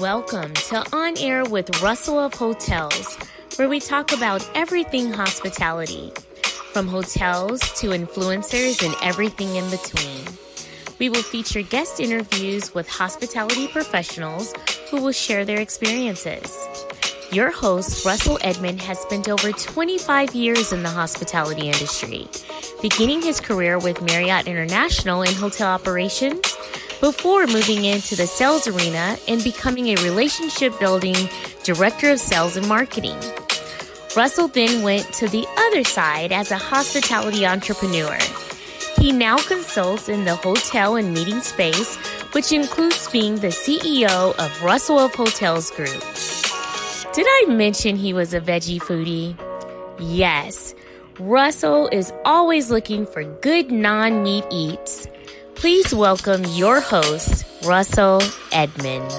Welcome to On Air with Russell of Hotels, where we talk about everything hospitality, from hotels to influencers and everything in between. We will feature guest interviews with hospitality professionals who will share their experiences. Your host, Russell Edmond, has spent over 25 years in the hospitality industry, beginning his career with Marriott International in hotel operations before moving into the sales arena and becoming a relationship building director of sales and marketing. Russell then went to the other side as a hospitality entrepreneur. He now consults in the hotel and meeting space, which includes being the CEO of Russell of Hotels Group. Did I mention he was a veggie foodie? Yes. Russell is always looking for good non meat eats. Please welcome your host, Russell Edmond.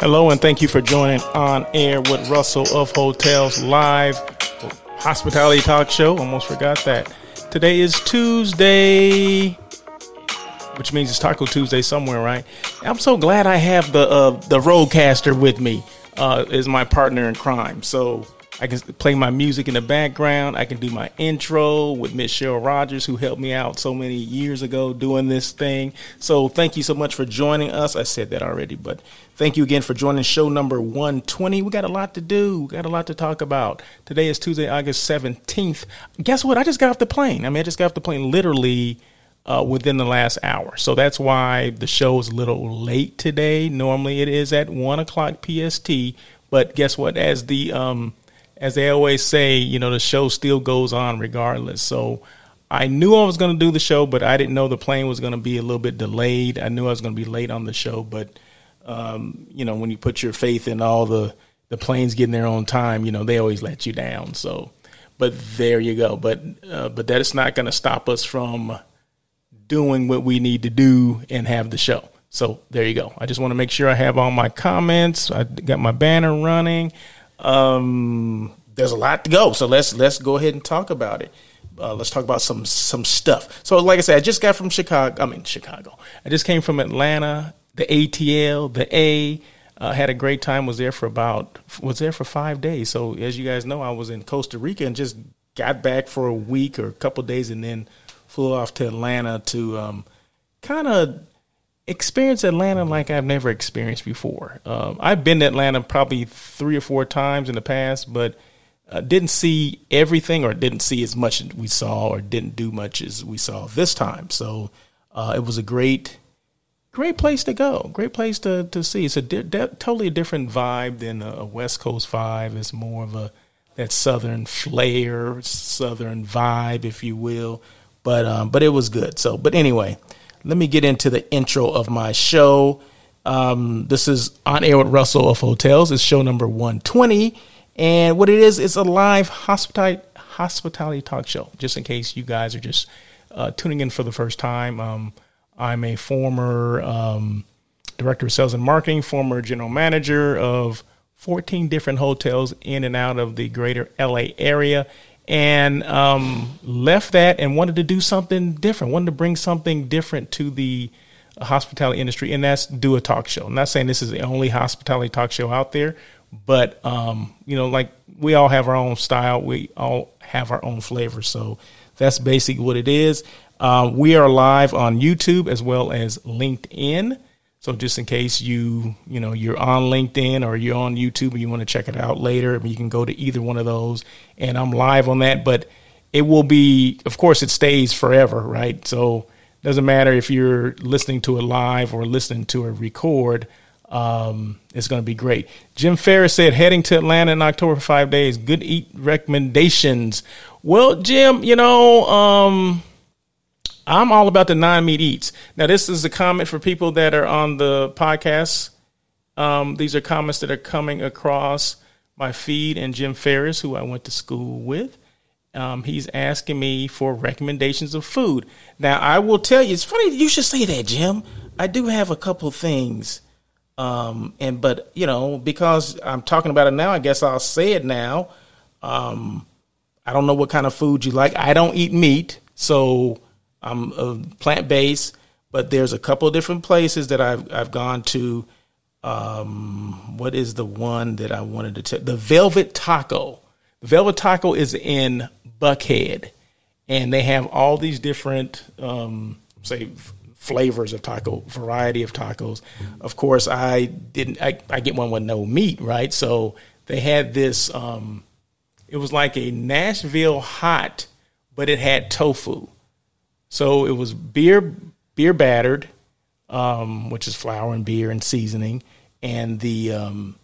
Hello, and thank you for joining on air with Russell of Hotels Live Hospitality Talk Show. Almost forgot that. Today is Tuesday, which means it's Taco Tuesday somewhere, right? I'm so glad I have the uh, the Rodecaster with me. Uh, is my partner in crime, so I can play my music in the background. I can do my intro with Miss Cheryl Rogers, who helped me out so many years ago doing this thing. So thank you so much for joining us. I said that already, but thank you again for joining show number 120. We got a lot to do. We got a lot to talk about. Today is Tuesday, August 17th. Guess what? I just got off the plane. I mean, I just got off the plane literally uh, within the last hour. So that's why the show is a little late today. Normally it is at 1 o'clock PST. But guess what? As the um, as they always say, you know, the show still goes on regardless. So I knew I was going to do the show, but I didn't know the plane was going to be a little bit delayed. I knew I was going to be late on the show, but um, you know, when you put your faith in all the the planes getting there on time, you know, they always let you down. So, but there you go. But uh, but that is not going to stop us from doing what we need to do and have the show. So there you go. I just want to make sure I have all my comments. I got my banner running. Um, there's a lot to go, so let's let's go ahead and talk about it. Uh, let's talk about some some stuff. So, like I said, I just got from Chicago. I mean, Chicago. I just came from Atlanta. The ATL, the A. Uh, had a great time. Was there for about was there for five days. So, as you guys know, I was in Costa Rica and just got back for a week or a couple days, and then flew off to Atlanta to um, kind of experience Atlanta like I've never experienced before. Um, I've been to Atlanta probably three or four times in the past, but uh, didn't see everything or didn't see as much as we saw or didn't do much as we saw this time. So uh, it was a great, great place to go. Great place to, to see. It's a di- di- totally different vibe than a, a West Coast vibe. It's more of a that southern flair, southern vibe, if you will. But um, but it was good. So but anyway, let me get into the intro of my show. Um, this is on air with Russell of Hotels. It's show number 120. And what it is, it's a live hospitality, hospitality talk show, just in case you guys are just uh, tuning in for the first time. Um, I'm a former um, director of sales and marketing, former general manager of 14 different hotels in and out of the greater LA area and um, left that and wanted to do something different, wanted to bring something different to the hospitality industry, and that's do a talk show. I'm not saying this is the only hospitality talk show out there, but um, you know, like we all have our own style, we all have our own flavor. So that's basically what it is. Uh, we are live on YouTube as well as LinkedIn. So just in case you, you know, you're on LinkedIn or you're on YouTube and you want to check it out later, you can go to either one of those. And I'm live on that, but it will be, of course, it stays forever, right? So it doesn't matter if you're listening to it live or listening to a record. Um, it's going to be great. Jim Ferris said, heading to Atlanta in October for five days. Good eat recommendations. Well, Jim, you know, um, I'm all about the non meat eats. Now, this is a comment for people that are on the podcast. Um, these are comments that are coming across my feed, and Jim Ferris, who I went to school with, um, he's asking me for recommendations of food. Now, I will tell you, it's funny you should say that, Jim. I do have a couple things, um, and but you know, because I'm talking about it now, I guess I'll say it now. Um, I don't know what kind of food you like. I don't eat meat, so I'm uh, plant based, but there's a couple different places that I've I've gone to um, what is the one that I wanted to tell? The Velvet Taco. Velvet Taco is in Buckhead, and they have all these different, um, say, flavors of taco, variety of tacos. Of course, I didn't. I, I get one with no meat, right? So they had this. Um, it was like a Nashville hot, but it had tofu. So it was beer beer battered, um, which is flour and beer and seasoning, and the um,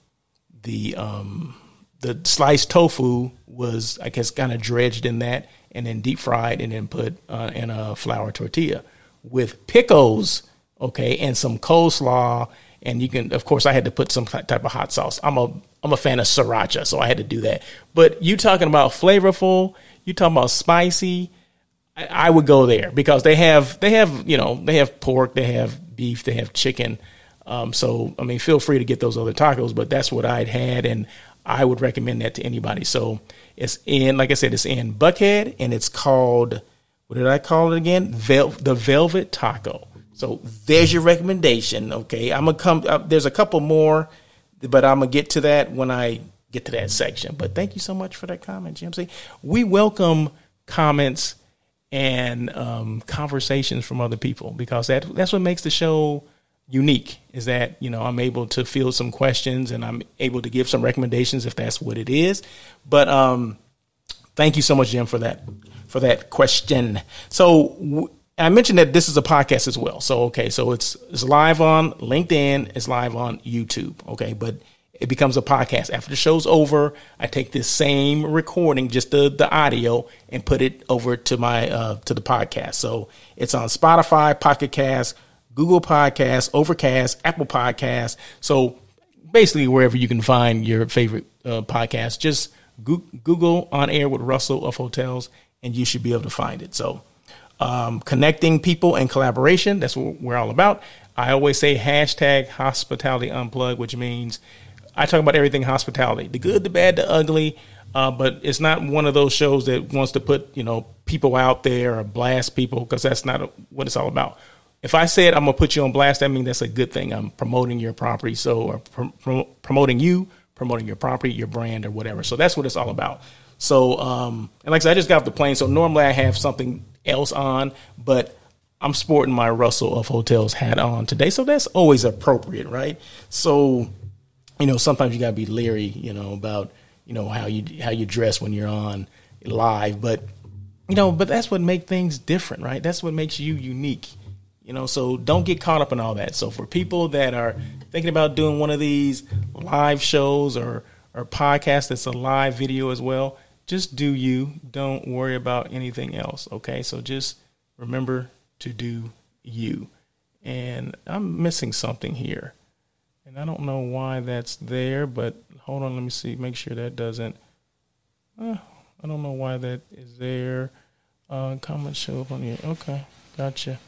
the um, the sliced tofu was I guess kind of dredged in that and then deep fried and then put uh, in a flour tortilla with pickles, okay, and some coleslaw. And you can, of course, I had to put some type of hot sauce. I'm a I'm a fan of sriracha, so I had to do that. But you talking about flavorful? You talking about spicy? I, would go there because they have they have you know they have pork, they have beef, they have chicken. Um, so I mean, feel free to get those other tacos, but that's what I'd had, and I would recommend that to anybody. So it's in, like I said, it's in Buckhead, and it's called what did I call it again? Vel- the Velvet Taco. So there's your recommendation. Okay, I'm gonna come. Uh, there's a couple more, but I'm gonna get to that when I get to that section. But thank you so much for that comment, GMC. We welcome comments and um, conversations from other people because that that's what makes the show unique is that you know I'm able to field some questions and I'm able to give some recommendations if that's what it is. But um, thank you so much, Jim, for that for that question. So w- I mentioned that this is a podcast as well. So okay, so it's it's live on LinkedIn, it's live on YouTube. Okay, but it becomes a podcast. After the show's over, I take this same recording, just the, the audio, and put it over to my uh, to the podcast. So it's on Spotify, Pocket Cast, Google Podcasts, Overcast, Apple Podcasts. So basically, wherever you can find your favorite uh, podcast, just Google on air with Russell of Hotels, and you should be able to find it. So um, connecting people and collaboration, that's what we're all about. I always say hashtag hospitality unplugged, which means I talk about everything hospitality, the good, the bad, the ugly. Uh, but it's not one of those shows that wants to put you know people out there or blast people because that's not what it's all about. If I said I'm gonna put you on blast, that means that's a good thing. I'm promoting your property, so promoting you, promoting your property, your brand, or whatever. So that's what it's all about. So, um, and like I said, I just got off the plane. So normally I have something else on, but I'm sporting my Russell of Hotels hat on today. So that's always appropriate, right? So you know, sometimes you gotta be leery, you know, about you know how you how you dress when you're on live, but you know, but that's what makes things different, right? That's what makes you unique. You know, so don't get caught up in all that. So for people that are thinking about doing one of these live shows or or podcast that's a live video as well, just do you. Don't worry about anything else. Okay. So just remember to do you. And I'm missing something here. And I don't know why that's there, but hold on, let me see, make sure that doesn't. Uh, I don't know why that is there. Uh, comments show up on here. Okay, gotcha,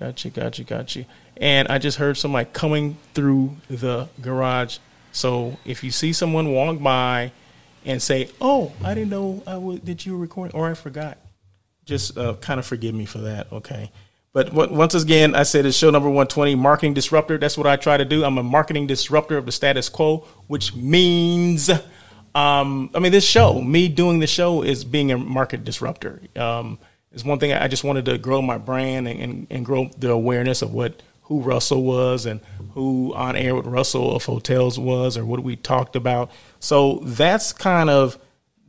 gotcha, gotcha, gotcha. And I just heard somebody coming through the garage. So if you see someone walk by and say, "Oh, I didn't know I w- that you were recording," or I forgot, just uh, kind of forgive me for that. Okay. But once again, I said it's show number 120, marketing disruptor. That's what I try to do. I'm a marketing disruptor of the status quo, which means, um, I mean, this show, me doing the show is being a market disruptor. Um, it's one thing I just wanted to grow my brand and, and, and, grow the awareness of what who Russell was and who on air with Russell of Hotels was or what we talked about. So that's kind of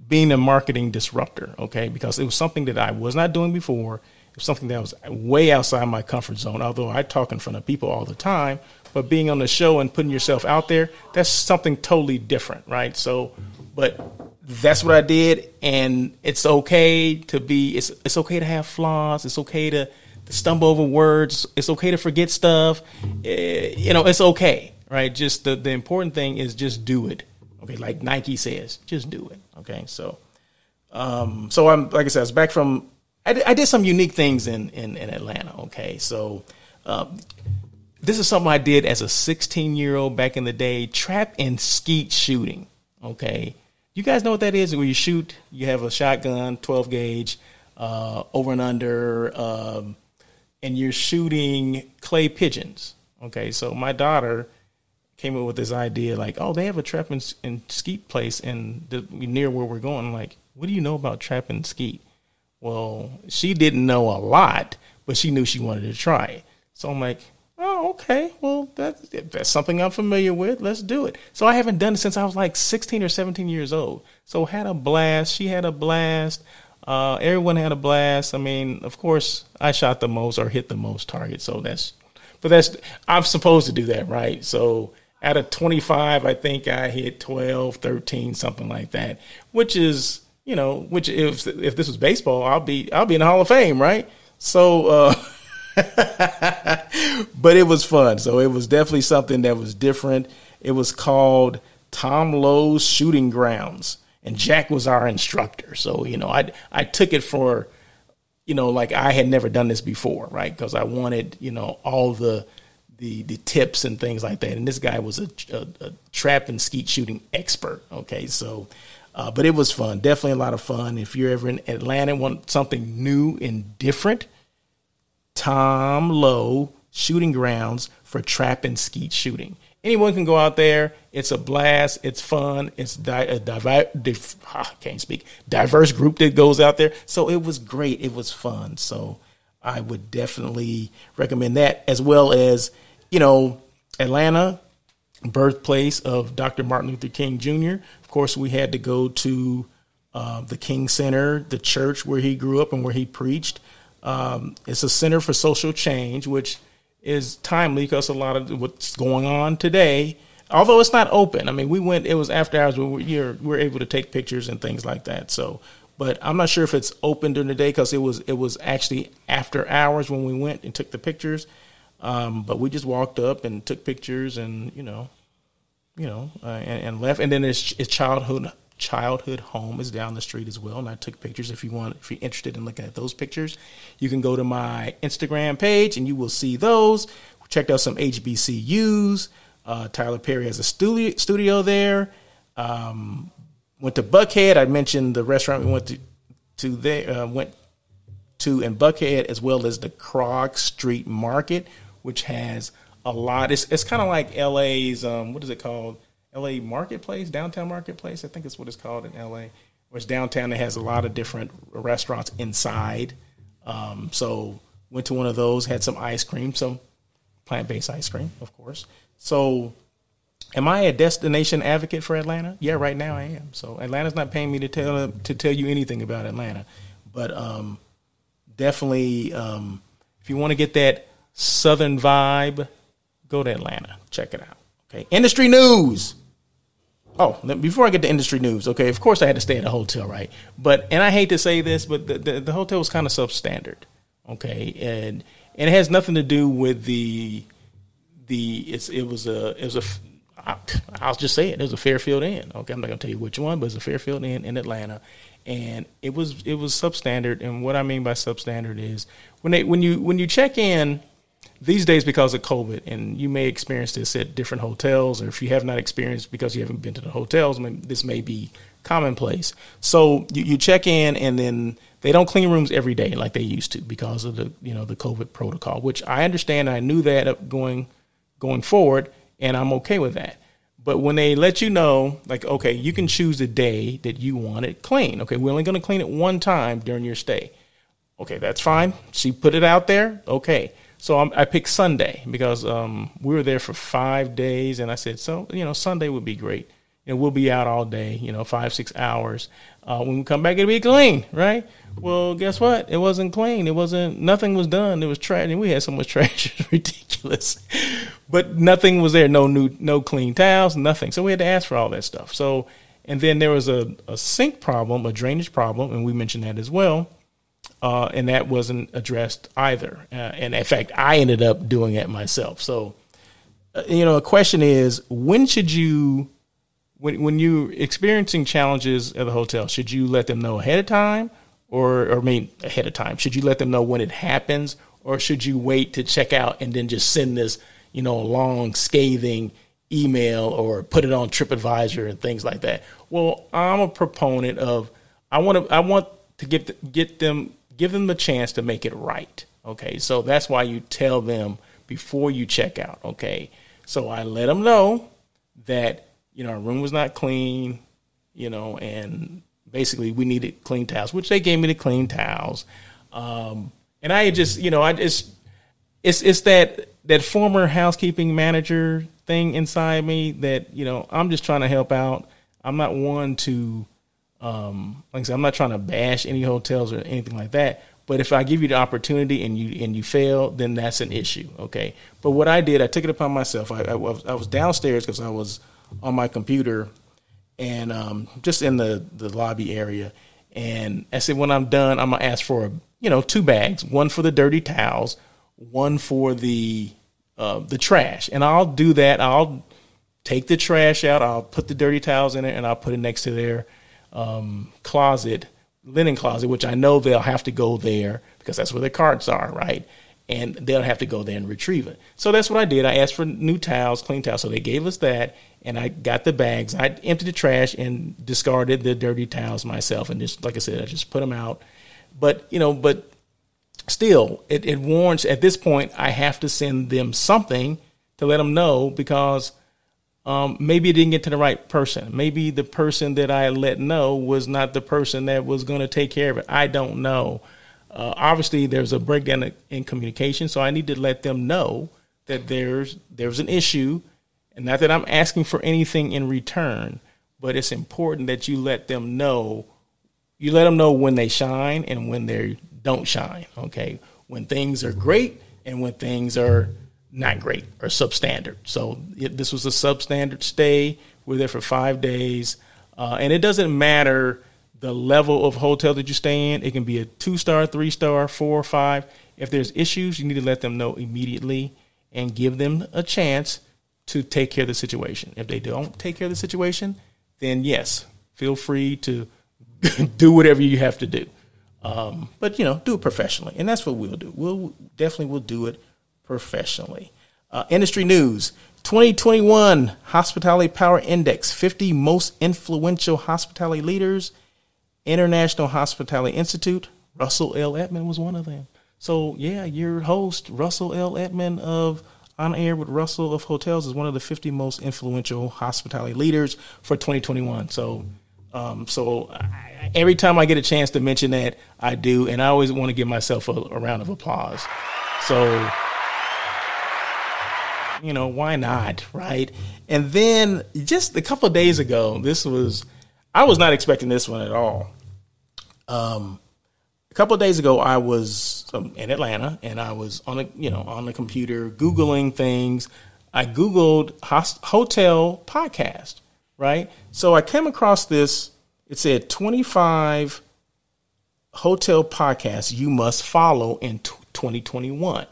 being a marketing disruptor, okay? Because it was something that I was not doing before something that was way outside my comfort zone. Although I talk in front of people all the time, but being on the show and putting yourself out there, that's something totally different, right? So, but that's what I did, and it's okay to be. It's it's okay to have flaws. It's okay to, to stumble over words. It's okay to forget stuff. Eh, you know, it's okay, right? Just the the important thing is just do it. Okay, like Nike says, just do it. Okay, so. Um, so I'm like I said, I was back from I did, I did some unique things in, in, in Atlanta. Okay, so um, this is something I did as a 16 year old back in the day, trap and skeet shooting. Okay, you guys know what that is? Where you shoot, you have a shotgun, 12 gauge, uh, over and under, um, and you're shooting clay pigeons. Okay, so my daughter came up with this idea like, oh, they have a trap and, and skeet place in the, near where we're going. I'm like, what do you know about trap and skeet? Well, she didn't know a lot, but she knew she wanted to try it. So I'm like, oh, okay. Well, that's, that's something I'm familiar with. Let's do it. So I haven't done it since I was like 16 or 17 years old. So had a blast. She had a blast. Uh, everyone had a blast. I mean, of course, I shot the most or hit the most targets. So that's, but that's, I'm supposed to do that, right? So out of 25, I think I hit 12, 13, something like that, which is you know, which if if this was baseball, I'll be I'll be in the Hall of Fame, right? So, uh, but it was fun. So it was definitely something that was different. It was called Tom Lowe's Shooting Grounds, and Jack was our instructor. So you know, I I took it for, you know, like I had never done this before, right? Because I wanted you know all the the the tips and things like that. And this guy was a, a, a trap and skeet shooting expert. Okay, so uh, but it was fun, definitely a lot of fun. If you're ever in Atlanta, want something new and different, Tom Lowe Shooting Grounds for trap and skeet shooting. Anyone can go out there. It's a blast. It's fun. It's di- a divi- div- ah, can't speak diverse group that goes out there. So it was great. It was fun. So I would definitely recommend that as well as you know Atlanta birthplace of Dr. Martin Luther King Jr. Of course, we had to go to uh, the King Center, the church where he grew up and where he preached. Um, it's a center for social change, which is timely because a lot of what's going on today, although it's not open. I mean, we went, it was after hours, we were, we were able to take pictures and things like that. So, but I'm not sure if it's open during the day because it was it was actually after hours when we went and took the pictures. Um, but we just walked up and took pictures, and you know, you know, uh, and, and, left. And then his, his childhood childhood home is down the street as well. And I took pictures. If you want, if you're interested in looking at those pictures, you can go to my Instagram page and you will see those. Checked out some HBCUs. Uh, Tyler Perry has a studio studio there. Um, went to Buckhead. I mentioned the restaurant we went to to there. Uh, went to in Buckhead as well as the Krog Street Market, which has a lot. It's it's kind of like LA's um, what is it called? LA Marketplace, downtown Marketplace. I think it's what it's called in LA. Which downtown it has a lot of different restaurants inside. Um, so went to one of those, had some ice cream, some plant based ice cream, of course. So am I a destination advocate for Atlanta? Yeah, right now I am. So Atlanta's not paying me to tell to tell you anything about Atlanta, but um, definitely um, if you want to get that southern vibe go to Atlanta. Check it out. Okay. Industry news. Oh, before I get to industry news, okay, of course I had to stay at a hotel, right? But, and I hate to say this, but the, the, the hotel was kind of substandard, okay? And, and it has nothing to do with the, the, it's, it was a, it was a, I'll just say it, it was a Fairfield Inn, okay? I'm not to tell you which one, but it's a Fairfield Inn in Atlanta. And it was, it was substandard. And what I mean by substandard is when they, when you, when you check in, these days because of COVID, and you may experience this at different hotels, or if you have not experienced because you haven't been to the hotels, this may be commonplace. So you, you check in, and then they don't clean rooms every day like they used to because of the you know the COVID protocol, which I understand. I knew that going going forward, and I'm okay with that. But when they let you know, like, okay, you can choose the day that you want it clean. Okay, we're only going to clean it one time during your stay. Okay, that's fine. She put it out there. Okay. So I'm, i picked Sunday because um, we were there for five days, and I said, so you know, Sunday would be great. You know, we'll be out all day, you know, five six hours. Uh, when we come back, it'll be clean, right? Well, guess what? It wasn't clean. It wasn't. Nothing was done. It was trash, and we had so much trash. It's ridiculous. But nothing was there. No new, no clean towels, nothing. So we had to ask for all that stuff. So, and then there was a, a sink problem, a drainage problem, and we mentioned that as well uh, and that wasn't addressed either. Uh, and in fact, I ended up doing it myself. So, uh, you know, a question is, when should you, when when you're experiencing challenges at the hotel, should you let them know ahead of time, or or I mean ahead of time? Should you let them know when it happens, or should you wait to check out and then just send this, you know, long scathing email or put it on TripAdvisor and things like that? Well, I'm a proponent of I want to I want to get get them give them the chance to make it right. Okay, so that's why you tell them before you check out. Okay, so I let them know. that you know our room was not clean, you know, and basically we needed clean towels, which they gave me the clean towels. Um, and I just, you know, I just it's it's that that former housekeeping manager thing inside me that you know I'm just trying to help out. I'm not one to, um, like I said, I'm not trying to bash any hotels or anything like that. But if I give you the opportunity and you and you fail, then that's an issue. Okay. But what I did, I took it upon myself. I, I, was, I was downstairs because I was on my computer and um, just in the the lobby area. And I said, when I'm done, I'm gonna ask for you know two bags, one for the dirty towels, one for the uh, the trash, and I'll do that. I'll take the trash out. I'll put the dirty towels in it, and I'll put it next to their um, closet, linen closet, which I know they'll have to go there because that's where their carts are, right? And they'll have to go there and retrieve it. So that's what I did. I asked for new towels, clean towels. So they gave us that, and I got the bags. I emptied the trash and discarded the dirty towels myself, and just like I said, I just put them out. But you know, but still, it, it warrants at this point, I have to send them something to let them know because um, maybe it didn't get to the right person. Maybe the person that I let know was not the person that was going to take care of it. I don't know. Uh, obviously, there's a breakdown in communication, so I need to let them know that there's there's an issue, and not that I'm asking for anything in return, but it's important that you let them know. You let them know when they shine and when they don't shine. Okay, when things are great and when things are not great or substandard. So it, this was a substandard stay. We are there for five days, uh, and it doesn't matter the level of hotel that you stay in. It can be a two star, three star, four or five. If there's issues, you need to let them know immediately and give them a chance to take care of the situation. If they don't take care of the situation, then yes, feel free to do whatever you have to do. Um, but you know, do it professionally, and that's what we'll do. We'll definitely will do it professionally. Uh, industry news: 2021 Hospitality Power Index, 50 most influential hospitality leaders. International Hospitality Institute. Russell L. Edmond was one of them. So yeah, your host Russell L. Edmond of On Air with Russell of Hotels is one of the 50 most influential hospitality leaders for 2021. So, um, so. I, every time I get a chance to mention that, I do, and I always want to give myself a, a round of applause. So, you know, why not, right? And then just a couple of days ago, this was I was not expecting this one at all. Um, a couple of days ago, I was um, in Atlanta, and I was on a you know on the computer googling things. I googled host- hotel podcast, right? So I came across this it said 25 hotel podcasts you must follow in 2021.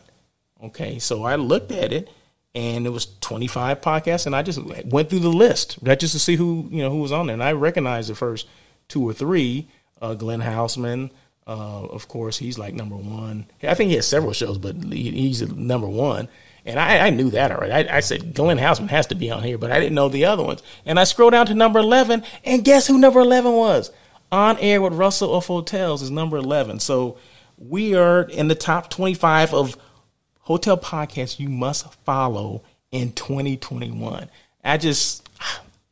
Okay, so I looked at it and it was 25 podcasts and I just went through the list right just to see who, you know, who was on there. And I recognized the first two or three, uh, Glenn Haussman, uh, of course, he's like number one. I think he has several shows, but he's number one. And I, I knew that already. I, I, said Glenn Haussman has to be on here, but I didn't know the other ones. And I scrolled down to number 11, and guess who number 11 was? On Air with Russell of Hotels is number 11. So we are in the top 25 of hotel podcasts you must follow in 2021. I just,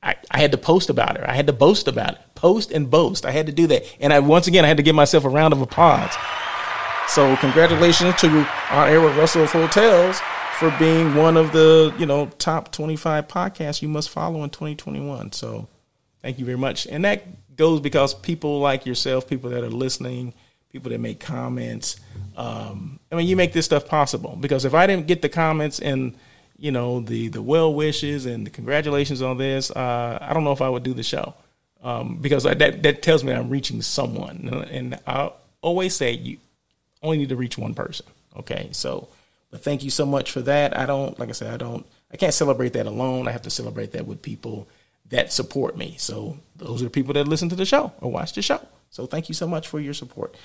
I, I had to post about it. I had to boast about it. Post and boast. I had to do that. And I, once again, I had to give myself a round of applause. So congratulations to our Air with Russell of Hotels for being one of the you know top 25 podcasts you must follow in 2021 so thank you very much and that goes because people like yourself people that are listening people that make comments um, i mean you make this stuff possible because if i didn't get the comments and you know the the well wishes and the congratulations on this uh, i don't know if i would do the show um, because I, that that tells me i'm reaching someone and i always say you only need to reach one person okay so but thank you so much for that. I don't, like I said, I don't, I can't celebrate that alone. I have to celebrate that with people that support me. So those are the people that listen to the show or watch the show. So thank you so much for your support.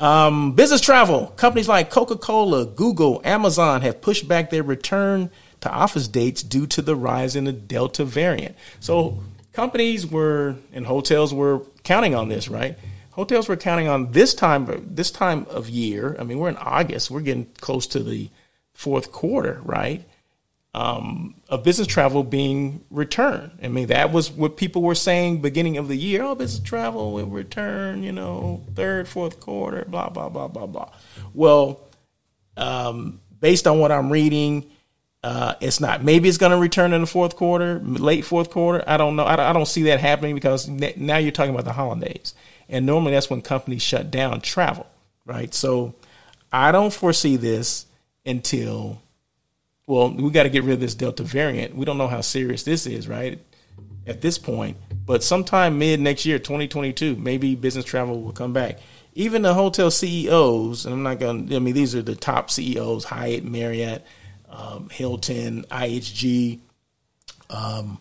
Um, business travel companies like Coca Cola, Google, Amazon have pushed back their return to office dates due to the rise in the Delta variant. So companies were and hotels were counting on this, right? Hotels were counting on this time this time of year. I mean, we're in August. We're getting close to the fourth quarter, right? Um, of business travel being returned. I mean, that was what people were saying beginning of the year. Oh, business travel will return, you know, third, fourth quarter, blah, blah, blah, blah, blah. Well, um, based on what I'm reading, uh, it's not. Maybe it's going to return in the fourth quarter, late fourth quarter. I don't know. I, I don't see that happening because now you're talking about the holidays. And normally that's when companies shut down travel, right? So I don't foresee this until well, we got to get rid of this Delta variant. We don't know how serious this is, right? At this point, but sometime mid next year, 2022, maybe business travel will come back. Even the hotel CEOs, and I'm not going to, I mean, these are the top CEOs Hyatt, Marriott, um, Hilton, IHG. Um,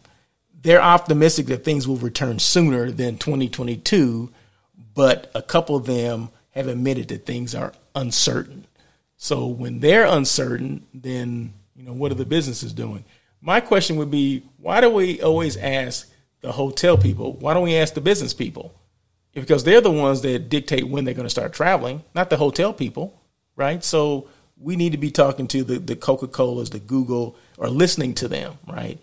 they're optimistic that things will return sooner than 2022, but a couple of them have admitted that things are uncertain. So when they're uncertain, then you know, what are the businesses doing? My question would be, why do we always ask the hotel people? Why don't we ask the business people? Because they're the ones that dictate when they're going to start traveling, not the hotel people, right? So we need to be talking to the, the Coca Colas, the Google, or listening to them, right?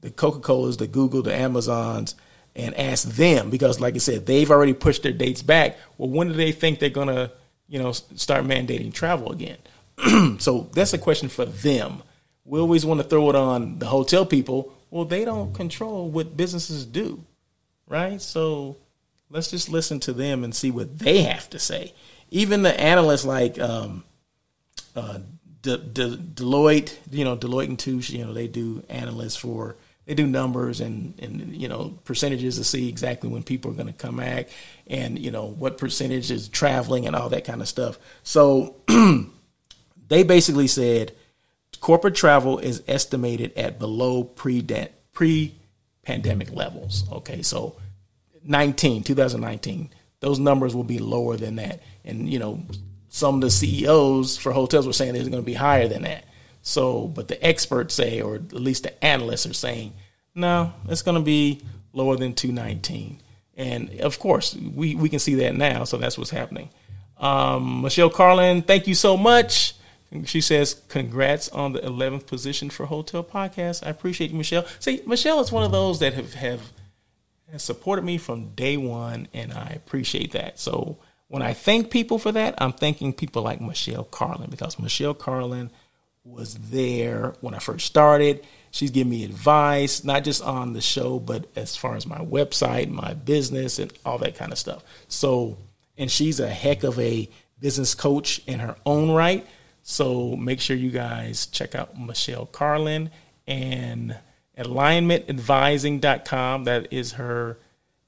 The Coca Colas, the Google, the Amazons, and ask them because, like I said, they've already pushed their dates back. Well, when do they think they're going to, you know, start mandating travel again? so that's a question for them we always want to throw it on the hotel people. Well, they don't control what businesses do, right? So let's just listen to them and see what they have to say. Even the analysts like um, uh, De- De- Deloitte, you know, Deloitte and Touche, you know, they do analysts for they do numbers and and you know percentages to see exactly when people are going to come back and you know what percentage is traveling and all that kind of stuff. So they basically said corporate travel is estimated at below pre pandemic levels. Okay, so 19, 2019, those numbers will be lower than that. And you know, some of the CEOs for hotels were saying it's going to be higher than that. So, but the experts say, or at least the analysts are saying, no, it's going to be lower than 219. And of course, we, we can see that now. So that's what's happening. Um, Michelle Carlin, thank you so much. She says, "Congrats on the 11th position for Hotel Podcast. I appreciate you, Michelle. See, Michelle is one of those that have have has supported me from day one, and I appreciate that. So when I thank people for that, I'm thanking people like Michelle Carlin because Michelle Carlin was there when I first started. She's giving me advice, not just on the show, but as far as my website, my business, and all that kind of stuff. So, and she's a heck of a business coach in her own right. So make sure you guys check out Michelle Carlin and alignmentadvising.com. That is her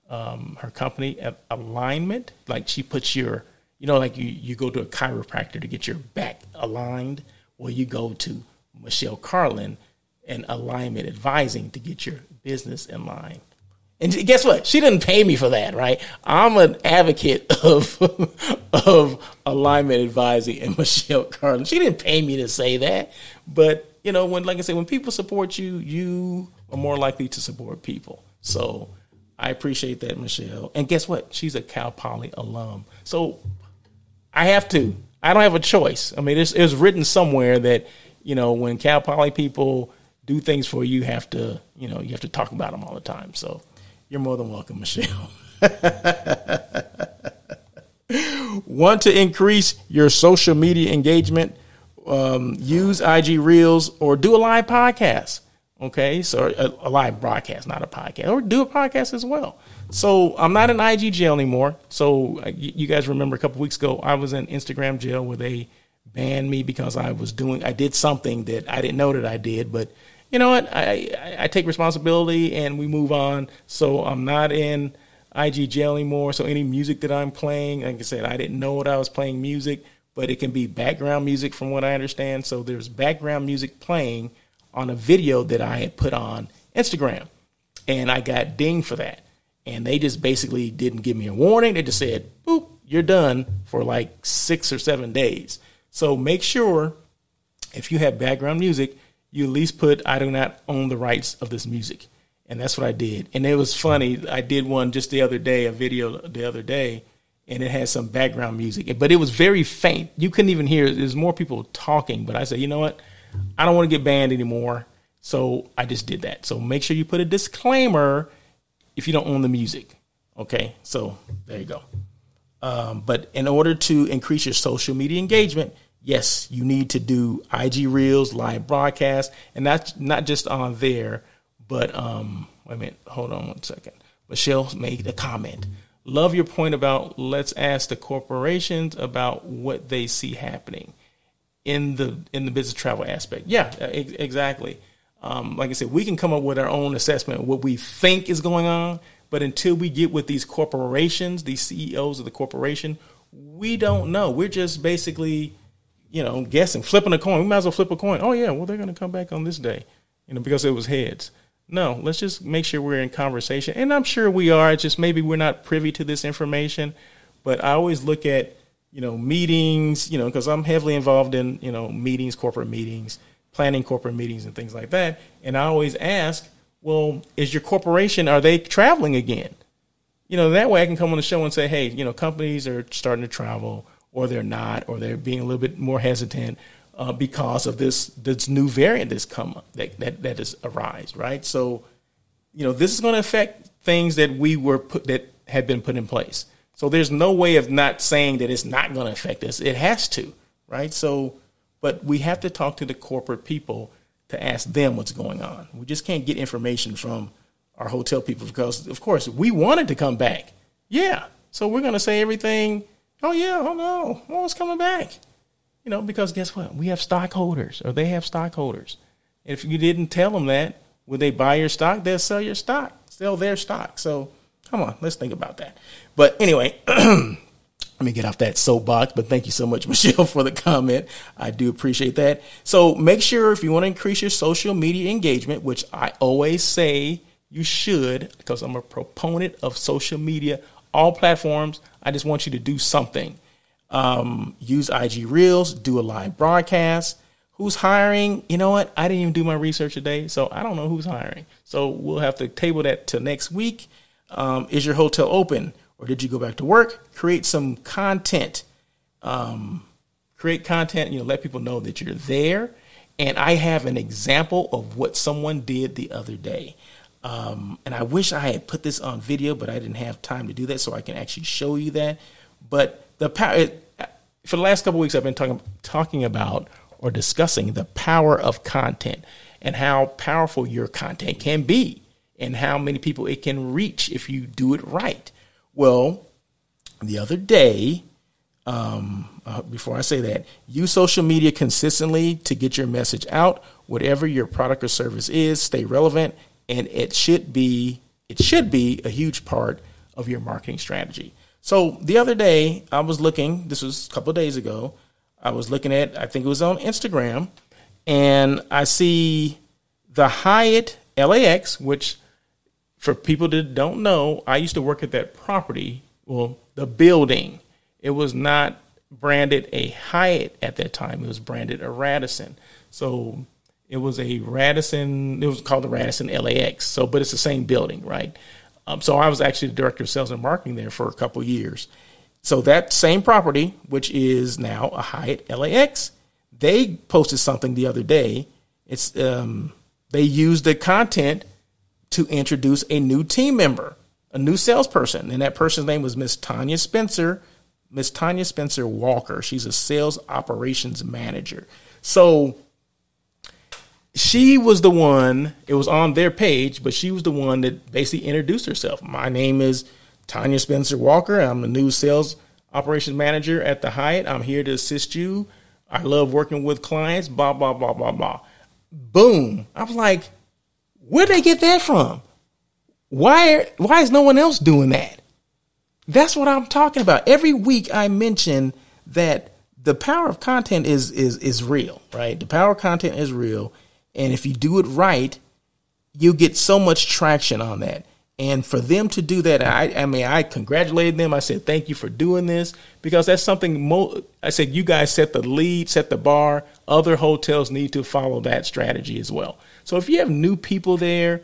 um, her company at alignment. Like she puts your, you know, like you, you go to a chiropractor to get your back aligned, or you go to Michelle Carlin and alignment advising to get your business in line. And guess what? She didn't pay me for that, right? I'm an advocate of of alignment advising and Michelle Carlin. She didn't pay me to say that, but you know, when like I said, when people support you, you are more likely to support people. So I appreciate that, Michelle. And guess what? She's a Cal Poly alum. So I have to. I don't have a choice. I mean, it's, written somewhere that you know when Cal Poly people do things for you, you have to you know you have to talk about them all the time. So you're more than welcome, Michelle. Want to increase your social media engagement? Um, use IG Reels or do a live podcast. Okay, so a, a, live broadcast, not a podcast, or do a podcast as well. So I'm not in IG jail anymore. So you guys remember a couple weeks ago, I was in Instagram jail where they banned me because I was doing, I did something that I didn't know that I did, but you know what? I, I, I take responsibility and we move on. So I'm not in IG jail anymore. So any music that I'm playing, like I said, I didn't know what I was playing music, but it can be background music from what I understand. So there's background music playing on a video that I had put on Instagram. And I got dinged for that. And they just basically didn't give me a warning. They just said, boop, you're done for like six or seven days. So make sure if you have background music, you at least put I do not own the rights of this music. And that's what I did. And it was funny. I did one just the other day, a video the other day, and it had some background music, but it was very faint. You couldn't even hear. It. There's more people talking, but I said, you know what? I don't want to get banned anymore. So I just did that. So make sure you put a disclaimer if you don't own the music. Okay, so there you go. Um, but in order to increase your social media engagement, yes, you need to do IG Reels, live broadcast, and that's not just on there, but um, wait a minute, hold on one second. Michelle made a comment. Love your point about let's ask the corporations about what they see happening in the in the business travel aspect. Yeah, ex- exactly. Um, like I said, we can come up with our own assessment of what we think is going on, but until we get with these corporations, these CEOs of the corporation, we don't know. We're just basically, you know, guessing, flipping a coin. We might as well flip a coin. Oh yeah, well they're going to come back on this day, you know, because it was heads. No, let's just make sure we're in conversation, and I'm sure we are. It's just maybe we're not privy to this information, but I always look at you know meetings, you know, because I'm heavily involved in you know meetings, corporate meetings planning corporate meetings and things like that. And I always ask, well, is your corporation, are they traveling again? You know, that way I can come on the show and say, hey, you know, companies are starting to travel or they're not, or they're being a little bit more hesitant uh, because of this this new variant that's come up, that, that, that has arisen, right? So, you know, this is going to affect things that we were put, that had been put in place. So there's no way of not saying that it's not going to affect us. It has to, right? So but we have to talk to the corporate people to ask them what's going on. We just can't get information from our hotel people because, of course, we wanted to come back. Yeah. So we're going to say everything. Oh, yeah. Oh, no. Oh, it's coming back. You know, because guess what? We have stockholders or they have stockholders. If you didn't tell them that, would they buy your stock? They'll sell your stock, sell their stock. So come on, let's think about that. But anyway, let me get off that soapbox, but thank you so much, Michelle, for the comment. I do appreciate that. So make sure if you want to increase your social media engagement, which I always say you should, because I'm a proponent of social media, all platforms. I just want you to do something. Um, use IG Reels, do a live broadcast. Who's hiring? You know what? I didn't even do my research today, so I don't know who's hiring. So we'll have to table that till next week. Um, is your hotel open? or did you go back to work? Create some content. Um, create content, you know, let people know that you're there. And I have an example of what someone did the other day. Um, and I wish I had put this on video, but I didn't have time to do that, so I can actually show you that. But the power for the last couple weeks, I've been talking talking about or discussing the power of content and how powerful your content can be, and how many people it can reach if you do it right. Well, the other day, um, uh, before I say that, use social media consistently to get your message out. Whatever your product or service is, stay relevant, and it should be it should be a huge part of your marketing strategy. So the other day, I was looking. This was a couple days ago. I was looking at. I think it was on Instagram, and I see the Hyatt LAX, which for people that don't know, I used to work at that property, well, the building. It was not branded a Hyatt at that time. It was branded a Radisson. So it was a Radisson. It was called the Radisson LAX. So, but it's the same building, right? Um, so I was actually the director of sales and marketing there for a couple years. So that same property, which is now a Hyatt LAX, they posted something the other day. It's um, they used the content to introduce a new team member, a new salesperson. And that person's name was Miss Tanya Spencer, Miss Tanya Spencer Walker. She's a sales operations manager. So she was the one, it was on their page, but she was the one that basically introduced herself. My name is Tanya Spencer Walker. I'm a new sales operations manager at the Hyatt. I'm here to assist you. I love working with clients, blah, blah, blah, blah, blah. Boom. I was like, Where'd they get that from? Why why is no one else doing that? That's what I'm talking about. Every week I mention that the power of content is is is real, right? The power of content is real, and if you do it right, you get so much traction on that. And for them to do that, I, I mean, I congratulated them. I said, thank you for doing this because that's something mo- I said, you guys set the lead, set the bar. Other hotels need to follow that strategy as well. So if you have new people there,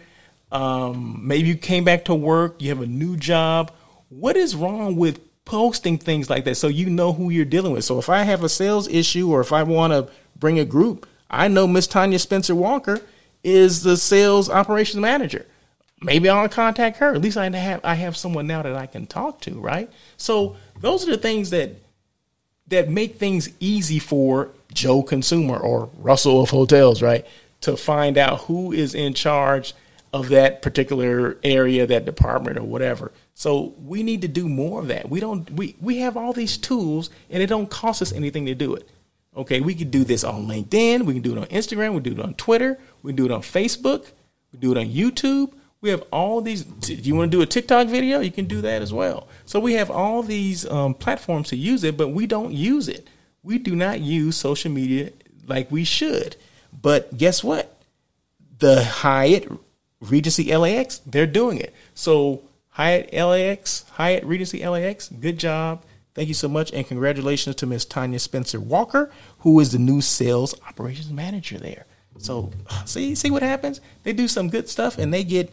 um, maybe you came back to work, you have a new job, what is wrong with posting things like that so you know who you're dealing with? So if I have a sales issue or if I want to bring a group, I know Miss Tanya Spencer Walker is the sales operations manager. Maybe I'll contact her. At least I have I have someone now that I can talk to, right? So those are the things that that make things easy for Joe Consumer or Russell of Hotels, right? To find out who is in charge of that particular area, that department, or whatever. So we need to do more of that. We don't. We we have all these tools, and it don't cost us anything to do it. Okay, we can do this on LinkedIn. We can do it on Instagram. We do it on Twitter. We do it on Facebook. We do it on YouTube. We have all these. Do you want to do a TikTok video? You can do that as well. So we have all these um, platforms to use it, but we don't use it. We do not use social media like we should. But guess what? The Hyatt Regency LAX, they're doing it. So Hyatt LAX, Hyatt Regency LAX, good job. Thank you so much, and congratulations to Miss Tanya Spencer Walker, who is the new sales operations manager there. So see, see what happens? They do some good stuff, and they get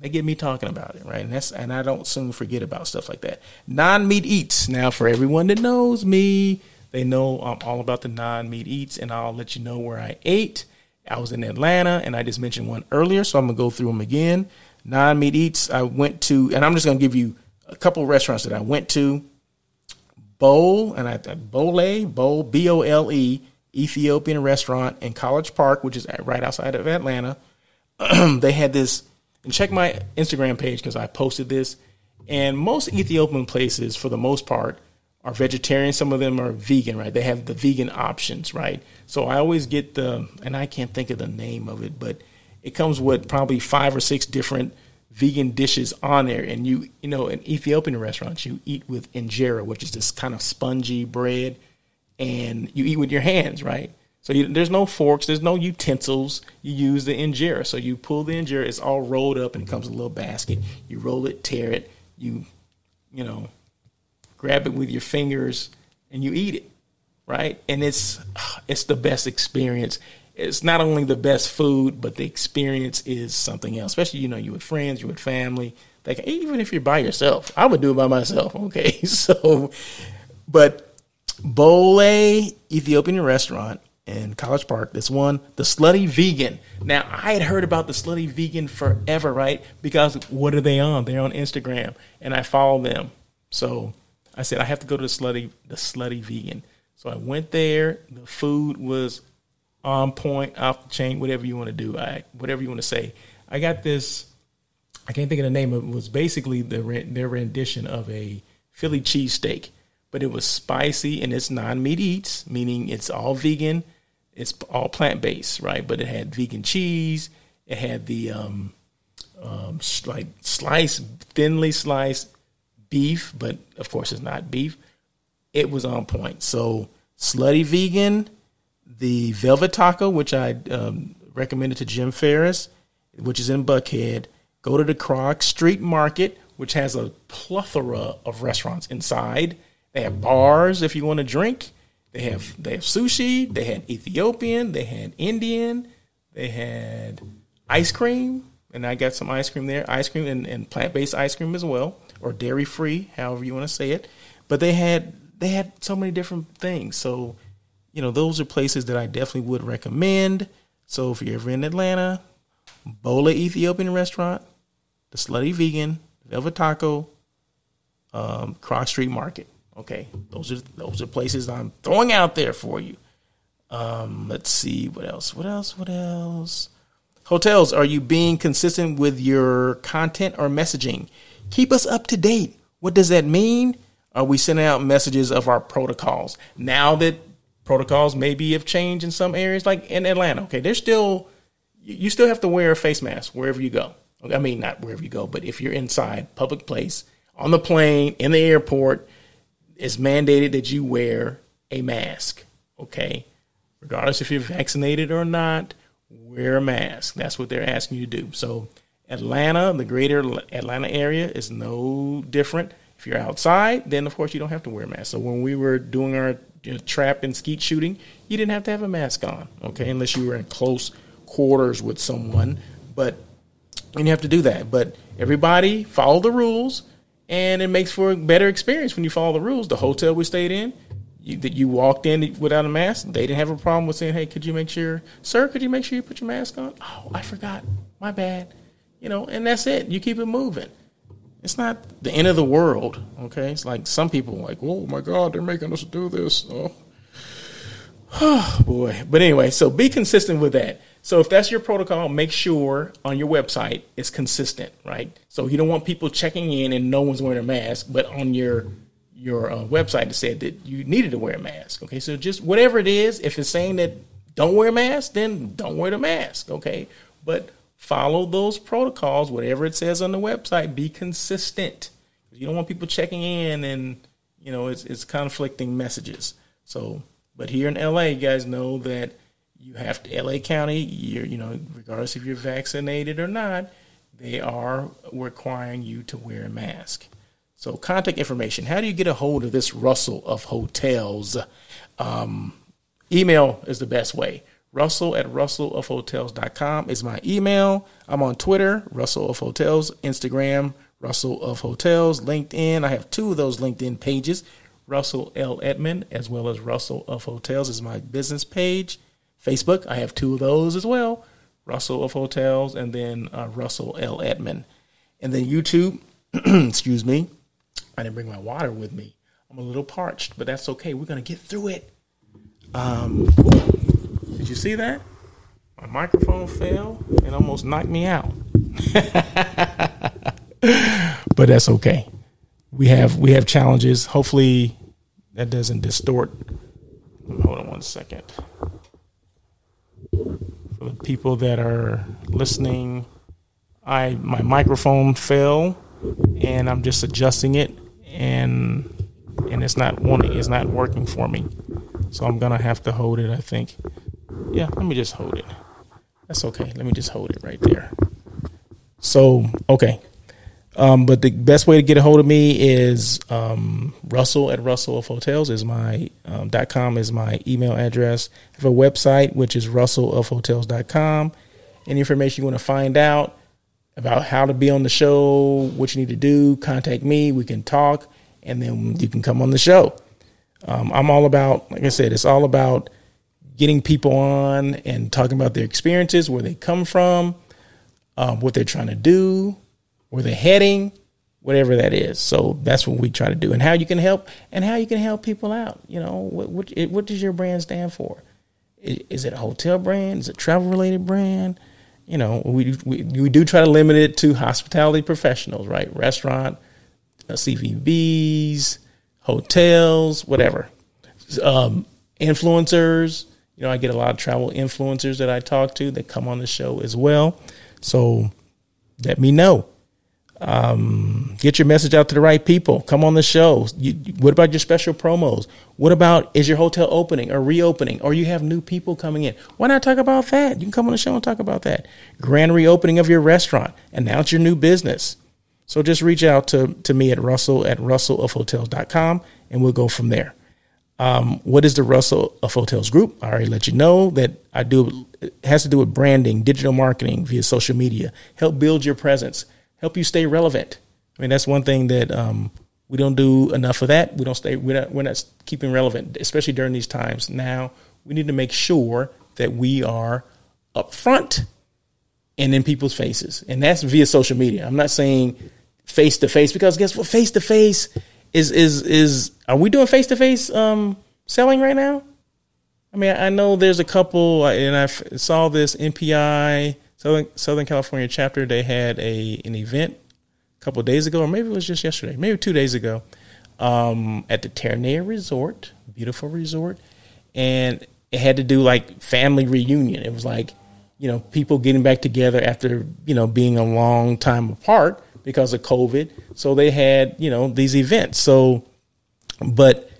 they get me talking about it, right? And that's and I don't soon forget about stuff like that. Non meat eats. Now, for everyone that knows me, they know I'm all about the non meat eats, and I'll let you know where I ate. I was in Atlanta, and I just mentioned one earlier, so I'm gonna go through them again. Non meat eats. I went to, and I'm just gonna give you a couple restaurants that I went to. Bowl and I Bole Bowl B O L E Ethiopian restaurant in College Park, which is right outside of Atlanta. they had this, and check my Instagram page because I posted this. And most Ethiopian places, for the most part, are vegetarian. Some of them are vegan, right? They have the vegan options, right? So I always get the, and I can't think of the name of it, but it comes with probably five or six different vegan dishes on there. And you, you know, in Ethiopian restaurants, you eat with injera, which is this kind of spongy bread, and you eat with your hands, right? So you, there's no forks, there's no utensils. You use the injera. So you pull the injera, it's all rolled up and it comes in a little basket. You roll it, tear it, you, you know, grab it with your fingers, and you eat it, right? And it's it's the best experience it's not only the best food, but the experience is something else. Especially, you know, you with friends, you with family. Like even if you're by yourself, I would do it by myself. Okay, so, but Bole Ethiopian restaurant in College Park. This one, the Slutty Vegan. Now I had heard about the Slutty Vegan forever, right? Because what are they on? They're on Instagram, and I follow them. So I said I have to go to the Slutty, the Slutty Vegan. So I went there. The food was on point, off the chain, whatever you want to do, I, whatever you want to say. I got this. I can't think of the name. It was basically the their rendition of a Philly cheesesteak, but it was spicy and it's non meat eats, meaning it's all vegan, it's all plant based, right? But it had vegan cheese. It had the um, um, like sliced, thinly sliced beef, but of course it's not beef. It was on point. So slutty vegan the Velvet Taco, which I um, recommended to Jim Ferris, which is in Buckhead. Go to the Krog Street Market, which has a plethora of restaurants inside. They have bars if you want to drink. They have they have sushi. They had Ethiopian. They had Indian. They had ice cream, and I got some ice cream there. Ice cream and, and plant based ice cream as well, or dairy free, however you want to say it. But they had they had so many different things. So you know, those are places that I definitely would recommend. So if you're ever in Atlanta, Bole Ethiopian restaurant, the Slutty Vegan, Velvet Taco, um, Krog Street Market. Okay, those are those are places I'm throwing out there for you. Um, let's see what else. What else? What else? Hotels, are you being consistent with your content or messaging? Keep us up to date. What does that mean? Are we sending out messages of our protocols now that protocols maybe have changed in some areas, like in Atlanta. Okay, there's still you still have to wear a face mask wherever you go. I mean, not wherever you go, but if you're inside public place, on the plane, in the airport, it's mandated that you wear a mask. Okay, regardless if you're vaccinated or not, wear a mask. That's what they're asking you to do. So Atlanta, the greater Atlanta area, is no different. If you're outside, then of course you don't have to wear a mask. So when we were doing our you know, trap and skeet shooting, you didn't have to have a mask on, okay, mm-hmm. unless you were in close quarters with someone. But you have to do that. But everybody follow the rules, and it makes for a better experience when you follow the rules. The hotel we stayed in, you, that you walked in without a mask, they didn't have a problem with saying, "Hey, could you make sure, sir, could you make sure you put your mask on?" Oh, I forgot. My bad. You know, and that's it. You keep it moving. It's not the end of the world. Okay, it's like some people like, "Oh my God, they're making us do this." Oh, oh boy. But anyway, so be consistent with that. So if that's your protocol, make sure on your website it's consistent, right? So you don't want people checking in and no one's wearing a mask, but on your your uh, website it said that you needed to wear a mask. Okay, so just whatever it is, if it's saying that don't wear a mask, then don't wear the mask. Okay, but follow those protocols, whatever it says on the website. Be consistent. You don't want people checking in and you know it's it's conflicting messages. So, but here in LA, you guys know that you have to LA County. You're you know regardless if you're vaccinated or not, they are requiring you to wear a mask. So, contact information. How do you get a hold of this Russell of Hotels? Um, email is the best way. Russell at russellofhotels.com is my email. I'm on Twitter, Russell of Hotels, Instagram, Russell of Hotels, LinkedIn. I have two of those LinkedIn pages. Russell L. Edmond, as well as Russell of Hotels, is my business page. Facebook, I have two of those as well. Russell of Hotels, and then uh, Russell L. Edmond. And then YouTube, excuse me, I didn't bring my water with me. I'm a little parched, but that's okay. We're gonna get through it. Um, did you see that? My microphone fell and almost knocked me out. but that's okay. We have we have challenges. Hopefully that doesn't distort. Hold on one second. For the people that are listening, I my microphone fell and I'm just adjusting it and and it's not wanting it's not working for me. So I'm gonna have to hold it, I think. Yeah, let me just hold it. That's okay. Let me just hold it right there. So okay. Um, but the best way to get a hold of me is um, Russell at Russell of Hotels is my um, dot com is my email address. I have a website which is russellofhotels.com. Any information you want to find out, about how to be on the show, what you need to do, contact me. We can talk, and then you can come on the show. Um, I'm all about, like I said, it's all about getting people on and talking about their experiences, where they come from, um, what they're trying to do, where they're heading, whatever that is. So that's what we try to do, and how you can help, and how you can help people out. You know, what what, what does your brand stand for? Is it a hotel brand? Is it travel related brand? you know, we, we, we do try to limit it to hospitality professionals, right? Restaurant, uh, CVBs, hotels, whatever. Um, influencers, you know, I get a lot of travel influencers that I talk to that come on the show as well. So let me know. Um, get your message out to the right people. Come on the show. You, what about your special promos? What about is your hotel opening or reopening, or you have new people coming in? Why not talk about that? You can come on the show and talk about that. Grand reopening of your restaurant. Announce your new business. So just reach out to, to me at russell at russellofhotels.com and we'll go from there. Um, what is the Russell of Hotels Group? I already let you know that I do. It has to do with branding, digital marketing via social media. Help build your presence help you stay relevant. I mean, that's one thing that um, we don't do enough of that. We don't stay. We're not. We're not keeping relevant, especially during these times. Now we need to make sure that we are upfront and in people's faces, and that's via social media. I'm not saying face to face because guess what? Face to face is is is. Are we doing face to face selling right now? I mean, I know there's a couple, and I saw this MPI Southern Southern California chapter they had a an event a couple days ago, or maybe it was just yesterday, maybe two days ago, um, at the Terranea Resort, beautiful resort, and it had to do like family reunion. It was like you know people getting back together after you know being a long time apart because of COVID. So they had you know these events. So, but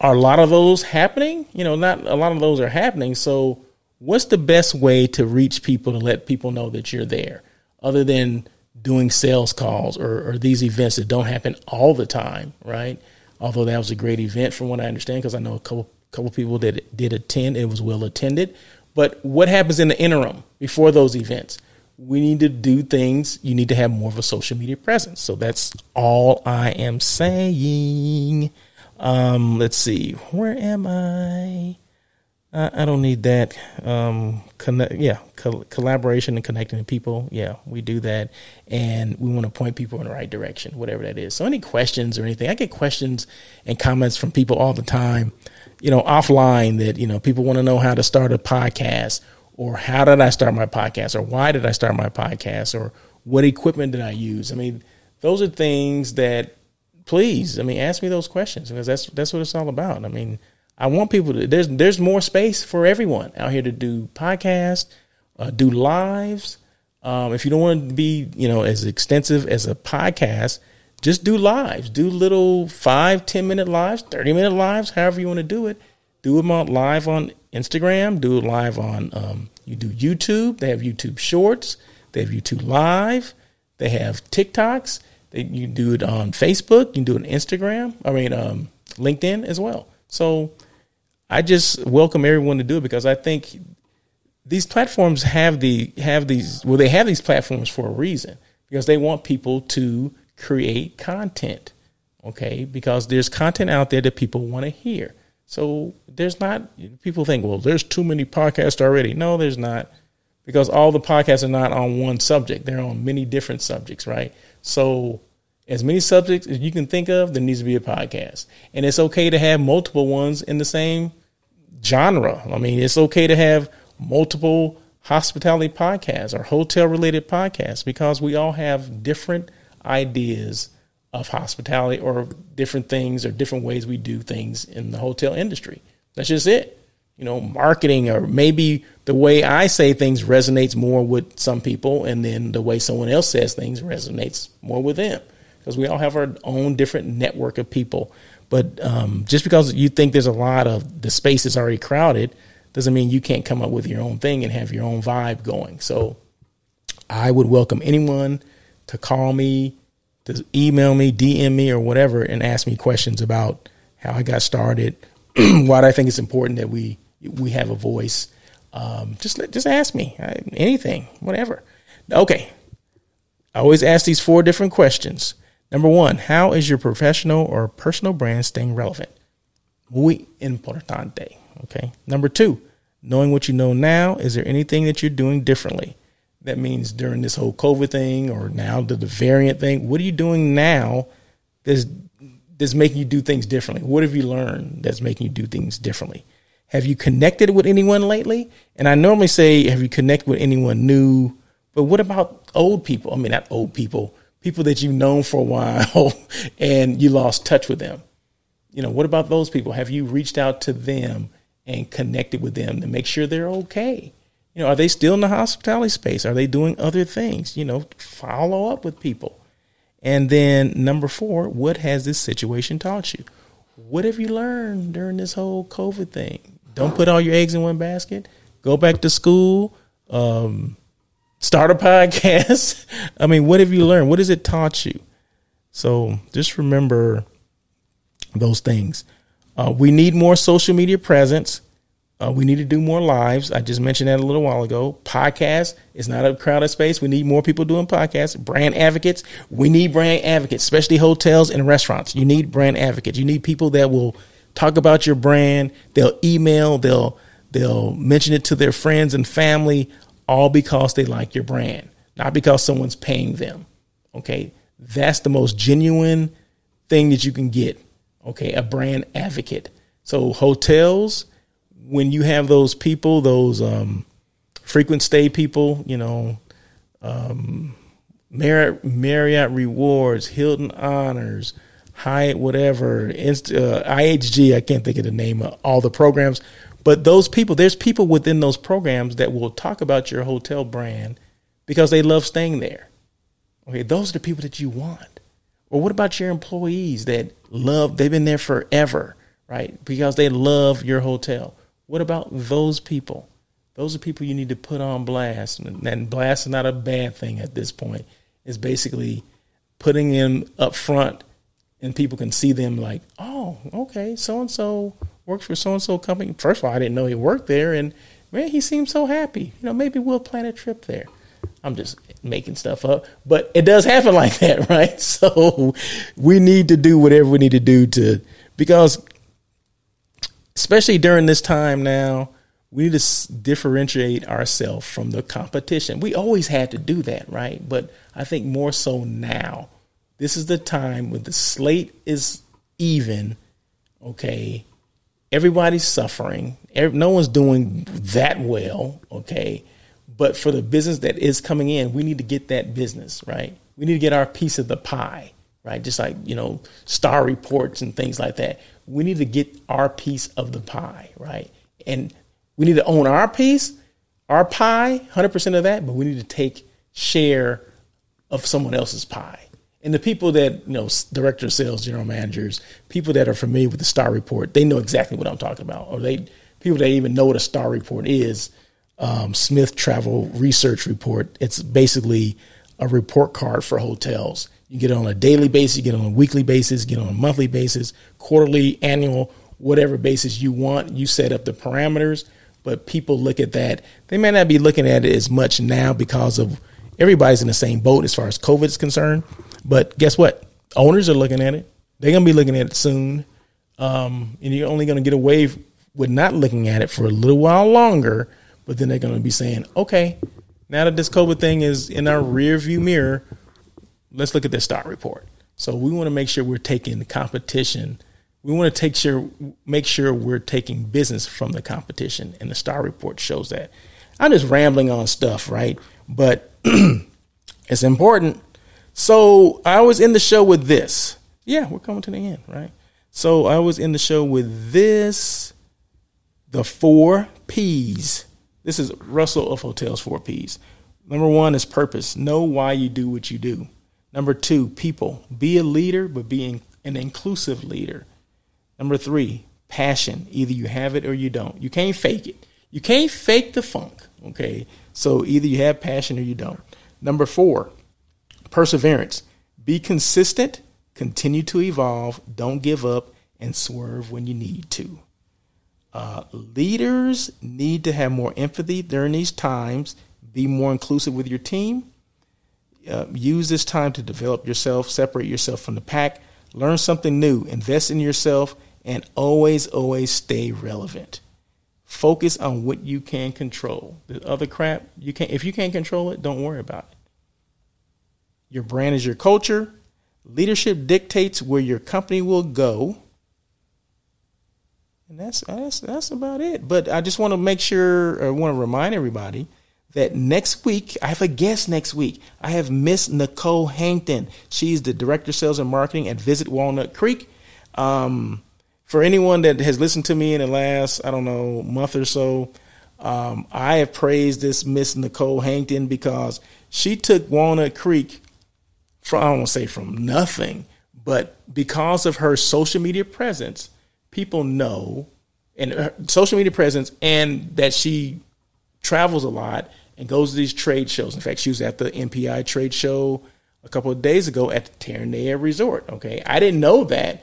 are a lot of those happening? You know, not a lot of those are happening. So what's the best way to reach people to let people know that you're there other than doing sales calls or, or these events that don't happen all the time, right? Although that was a great event from what I understand, because I know a couple couple people that did attend. It was well attended. But what happens in the interim before those events? We need to do things. You need to have more of a social media presence. So that's all I am saying. Um, let's see, where am I? Uh, I don't need that. Um, connect, yeah, co- collaboration and connecting people. Yeah, we do that, and we want to point people in the right direction, whatever that is. So, any questions or anything? I get questions and comments from people all the time, you know, offline that you know people want to know how to start a podcast, or how did I start my podcast, or why did I start my podcast, or what equipment did I use? I mean, those are things that please, I mean, ask me those questions because that's that's what it's all about. I mean I want people to there's there's more space for everyone out here to do podcasts, uh, do lives. Um, if you don't want to be you know as extensive as a podcast, just do lives. Do little five, ten minute lives, thirty minute lives, however you want to do it. Do them on live on Instagram. Do it live on um, you do YouTube. They have YouTube Shorts. They have YouTube Live. They have TikToks. They, you do it on Facebook. You can do it on Instagram. I mean, um, LinkedIn as well. So I just welcome everyone to do it because I think these platforms have the have these well they have these platforms for a reason because they want people to create content. Okay, because there's content out there that people want to hear. So there's not people think, well, there's too many podcasts already. No, there's not. Because all the podcasts are not on one subject. They're on many different subjects, right? So as many subjects as you can think of, there needs to be a podcast. And it's okay to have multiple ones in the same genre. I mean, it's okay to have multiple hospitality podcasts or hotel related podcasts because we all have different ideas of hospitality or different things or different ways we do things in the hotel industry. That's just it. You know, marketing or maybe the way I say things resonates more with some people and then the way someone else says things resonates more with them because we all have our own different network of people. But um, just because you think there's a lot of the space is already crowded doesn't mean you can't come up with your own thing and have your own vibe going. So I would welcome anyone to call me, to email me, DM me, or whatever, and ask me questions about how I got started, why I think it's important that we we have a voice. Um, just just ask me anything, whatever. Okay, I always ask these four different questions. Number one, how is your professional or personal brand staying relevant? Muy importante. Okay. Number two, knowing what you know now, is there anything that you're doing differently? That means during this whole COVID thing or now the, the variant thing, what are you doing now that's, that's making you do things differently? What have you learned that's making you do things differently? Have you connected with anyone lately? And I normally say, have you connected with anyone new? But what about old people? I mean, not old people, people that you've known for a while and you lost touch with them. You know, what about those people? Have you reached out to them and connected with them to make sure they're okay? You know, are they still in the hospitality space? Are they doing other things? You know, follow up with people. And then number four, what has this situation taught you? What have you learned during this whole COVID thing? Don't put all your eggs in one basket. Go back to school. Um, start a podcast. I mean, what have you learned? What has it taught you? So just remember those things. Uh, we need more social media presence. Uh, we need to do more lives. I just mentioned that a little while ago. Podcast is not a crowded space. We need more people doing podcasts. Brand advocates. We need brand advocates, especially hotels and restaurants. You need brand advocates. You need people that will talk about your brand. They'll email. They'll they'll mention it to their friends and family all because they like your brand, not because someone's paying them. Okay. That's the most genuine thing that you can get. Okay. A brand advocate. So hotels, when you have those people, those um, frequent stay people, you know, um, Marriott, Marriott Rewards, Hilton Honors, Hyatt, whatever, Inst- uh, IHG, I can't think of the name of all the programs but those people, there's people within those programs that will talk about your hotel brand because they love staying there. Okay, those are the people that you want. Or what about your employees that love, they've been there forever, right? Because they love your hotel. What about those people? Those are people you need to put on blast. And blast is not a bad thing at this point. It's basically putting them up front and people can see them like, oh, okay, so and so works for so and so company. First of all, I didn't know he worked there, and man, he seemed so happy. You know, maybe we'll plan a trip there. I'm just making stuff up, but it does happen like that, right? So we need to do whatever we need to do to because especially during this time now, we need to differentiate ourselves from the competition. We always had to do that, right? But I think more so now. This is the time when the slate is even, okay? Everybody's suffering. No one's doing that well, okay? But for the business that is coming in, we need to get that business, right? We need to get our piece of the pie, right? Just like, you know, star reports and things like that. We need to get our piece of the pie, right? And we need to own our piece, our pie, 100% of that, but we need to take share of someone else's pie. And the people that, you know, director of sales, general managers, people that are familiar with the star report, they know exactly what I'm talking about. Or they people that even know what a star report is, um, Smith Travel Research Report. It's basically a report card for hotels. You get it on a daily basis, you get it on a weekly basis, you get it on a monthly basis, quarterly, annual, whatever basis you want. You set up the parameters but people look at that. They may not be looking at it as much now because of everybody's in the same boat as far as COVID is concerned. But guess what? Owners are looking at it. They're going to be looking at it soon. Um, and you're only going to get away with not looking at it for a little while longer. But then they're going to be saying, okay, now that this COVID thing is in our rear view mirror, let's look at this stock report. So we want to make sure we're taking the competition. We want to take sure make sure we're taking business from the competition and the star report shows that. I'm just rambling on stuff right? But it's important. So i was in the show with this. Yeah we're coming to the end right? So i was in the show with this the four p's. This is russell of hotels four p's. Number one is purpose. Know why you do what you do number two people be a leader but be an inclusive leader Number three, passion. Either you have it or you don't. You can't fake it. You can't fake the funk. Okay. So either you have passion or you don't. Number four, perseverance. Be consistent, continue to evolve, don't give up, and swerve when you need to. Uh, leaders need to have more empathy during these times, be more inclusive with your team. Uh, use this time to develop yourself, separate yourself from the pack, learn something new, invest in yourself, and always, always stay relevant. Focus on what you can control. The other crap, you can't if you can't control it, don't worry about it. Your brand is your culture. Leadership dictates where your company will go. And that's that's that's about it. But I just want to make sure I want to remind everybody that next week I have a guest next week. I have Miss Nicole Hankton. She's the director of sales and marketing at Visit Walnut Creek. Um, for anyone that has listened to me in the last, I don't know, month or so, um, I have praised this Miss Nicole Hankton because she took Walnut Creek from, I don't want to say from nothing, but because of her social media presence, people know, and her social media presence, and that she travels a lot and goes to these trade shows. In fact, she was at the MPI trade show a couple of days ago at the Terranea Resort. Okay, I didn't know that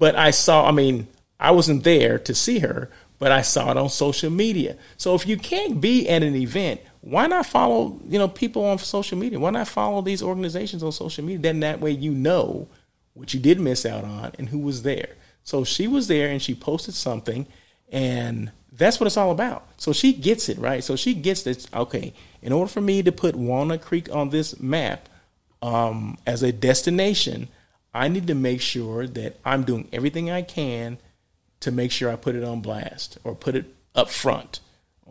but I saw, I mean, I wasn't there to see her, but I saw it on social media. So if you can't be at an event, why not follow, you know, people on social media? Why not follow these organizations on social media? Then that way you know what you did miss out on and who was there. So she was there and she posted something and that's what it's all about. So she gets it, right? So she gets this. Okay, in order for me to put Walnut Creek on this map um, as a destination, I need to make sure that I'm doing everything I can to make sure I put it on blast or put it up front.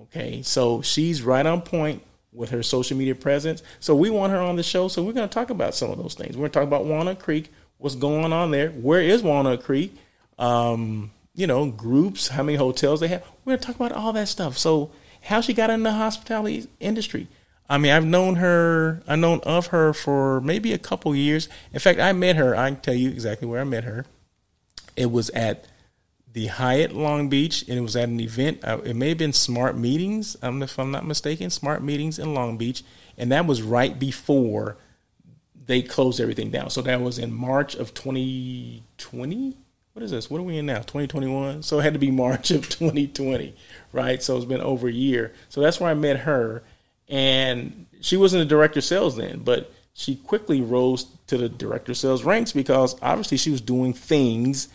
Okay, so she's right on point with her social media presence. So we want her on the show. So we're going to talk about some of those things. We're going to talk about Walnut Creek, what's going on there, where is Walnut Creek, um, you know, groups, how many hotels they have. We're going to talk about all that stuff. So how she got in the hospitality industry. I mean, I've known her, I've known of her for maybe a couple years. In fact, I met her, I can tell you exactly where I met her. It was at the Hyatt Long Beach, and it was at an event. Uh, it may have been Smart Meetings, um, if I'm not mistaken, Smart Meetings in Long Beach. And that was right before they closed everything down. So that was in March of 2020. What is this? What are we in now? 2021. So it had to be March of 2020, right? So it's been over a year. So that's where I met her and she wasn't a director of sales then, but she quickly rose to the director sales ranks because obviously she was doing things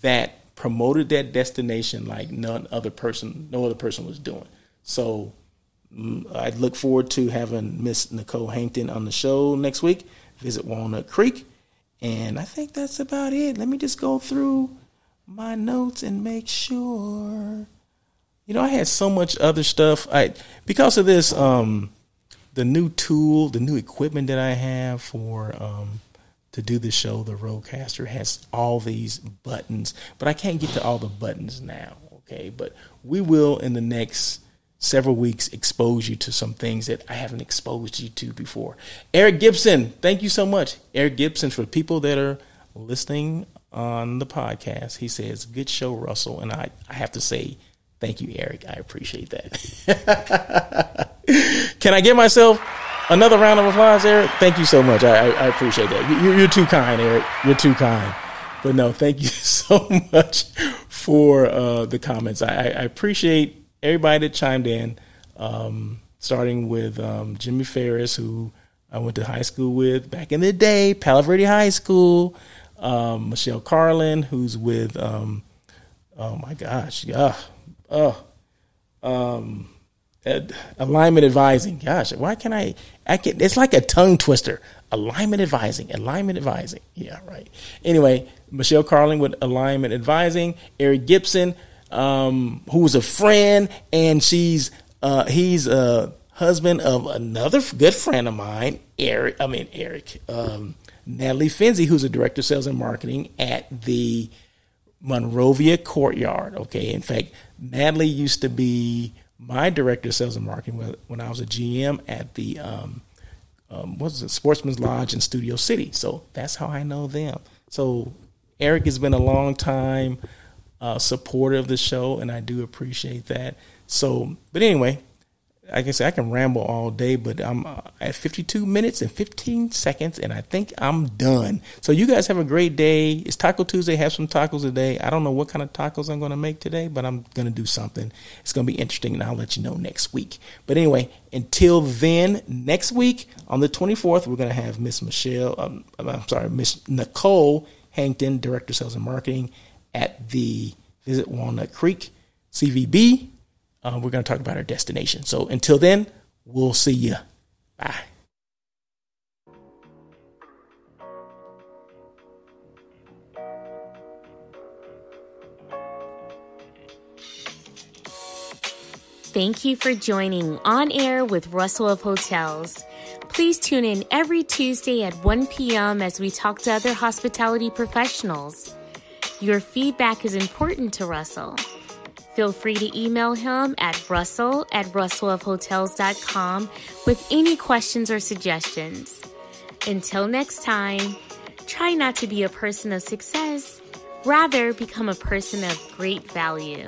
that promoted that destination like none other person, no other person was doing. So mm, I look forward to having Miss Nicole Hankton on the show next week. Visit Walnut Creek, and I think that's about it. Let me just go through my notes and make sure. You know, I had so much other stuff. I because of this, um, the new tool, the new equipment that I have for um, to do the show, the RODECaster has all these buttons, but I can't get to all the buttons now. Okay, but we will in the next several weeks expose you to some things that I haven't exposed you to before. Eric Gibson, thank you so much. Eric Gibson, for people that are listening on the podcast, he says, Good show, Russell. And I, I have to say, thank you, Eric. I appreciate that. Can I give myself another round of applause, Eric? Thank you so much. I, I, I appreciate that. You, you're too kind, Eric. You're too kind. But no, thank you so much for uh, the comments. I, I appreciate everybody that chimed in, um, starting with um, Jimmy Ferris, who I went to high school with back in the day, Palo Verde High School. Um, Michelle Carlin, who's with, um, oh my gosh, yeah, oh, um, alignment advising. Gosh, why can I? I can, it's like a tongue twister. Alignment advising, alignment advising. Yeah, right. Anyway, Michelle Carlin with alignment advising. Eric Gibson um, who was a friend, and she's uh, he's a husband of another good friend of mine, Eric. I mean Eric, um, Natalie Finzi, who's a director of sales and marketing at the Monrovia Courtyard. Okay, in fact, Natalie used to be my director of sales and marketing when I was a GM at the um, um, what's it, Sportsman's Lodge in Studio City. So that's how I know them. So Eric has been a long time uh, supporter of the show, and I do appreciate that. So, but anyway, like I said, I can ramble all day, but I'm uh, at 52 minutes and 15 seconds, and I think I'm done. So you guys have a great day. It's Taco Tuesday. Have some tacos today. I don't know what kind of tacos I'm going to make today, but I'm going to do something. It's going to be interesting, and I'll let you know next week. But anyway, until then, next week on the 24th, we're going to have Miss Michelle. Um, I'm sorry, Miss Nicole Hankton, Director of Sales and Marketing, at the Visit Walnut Creek CVB. Uh, we're going to talk about our destination. So until then, we'll see you. Bye. Thank you for joining On Air with Russell of Hotels. Please tune in every Tuesday at 1 p.m. as we talk to other hospitality professionals. Your feedback is important to Russell. Feel free to email him at russell at russellofhotels.com with any questions or suggestions. Until next time, try not to be a person of success, rather, become a person of great value.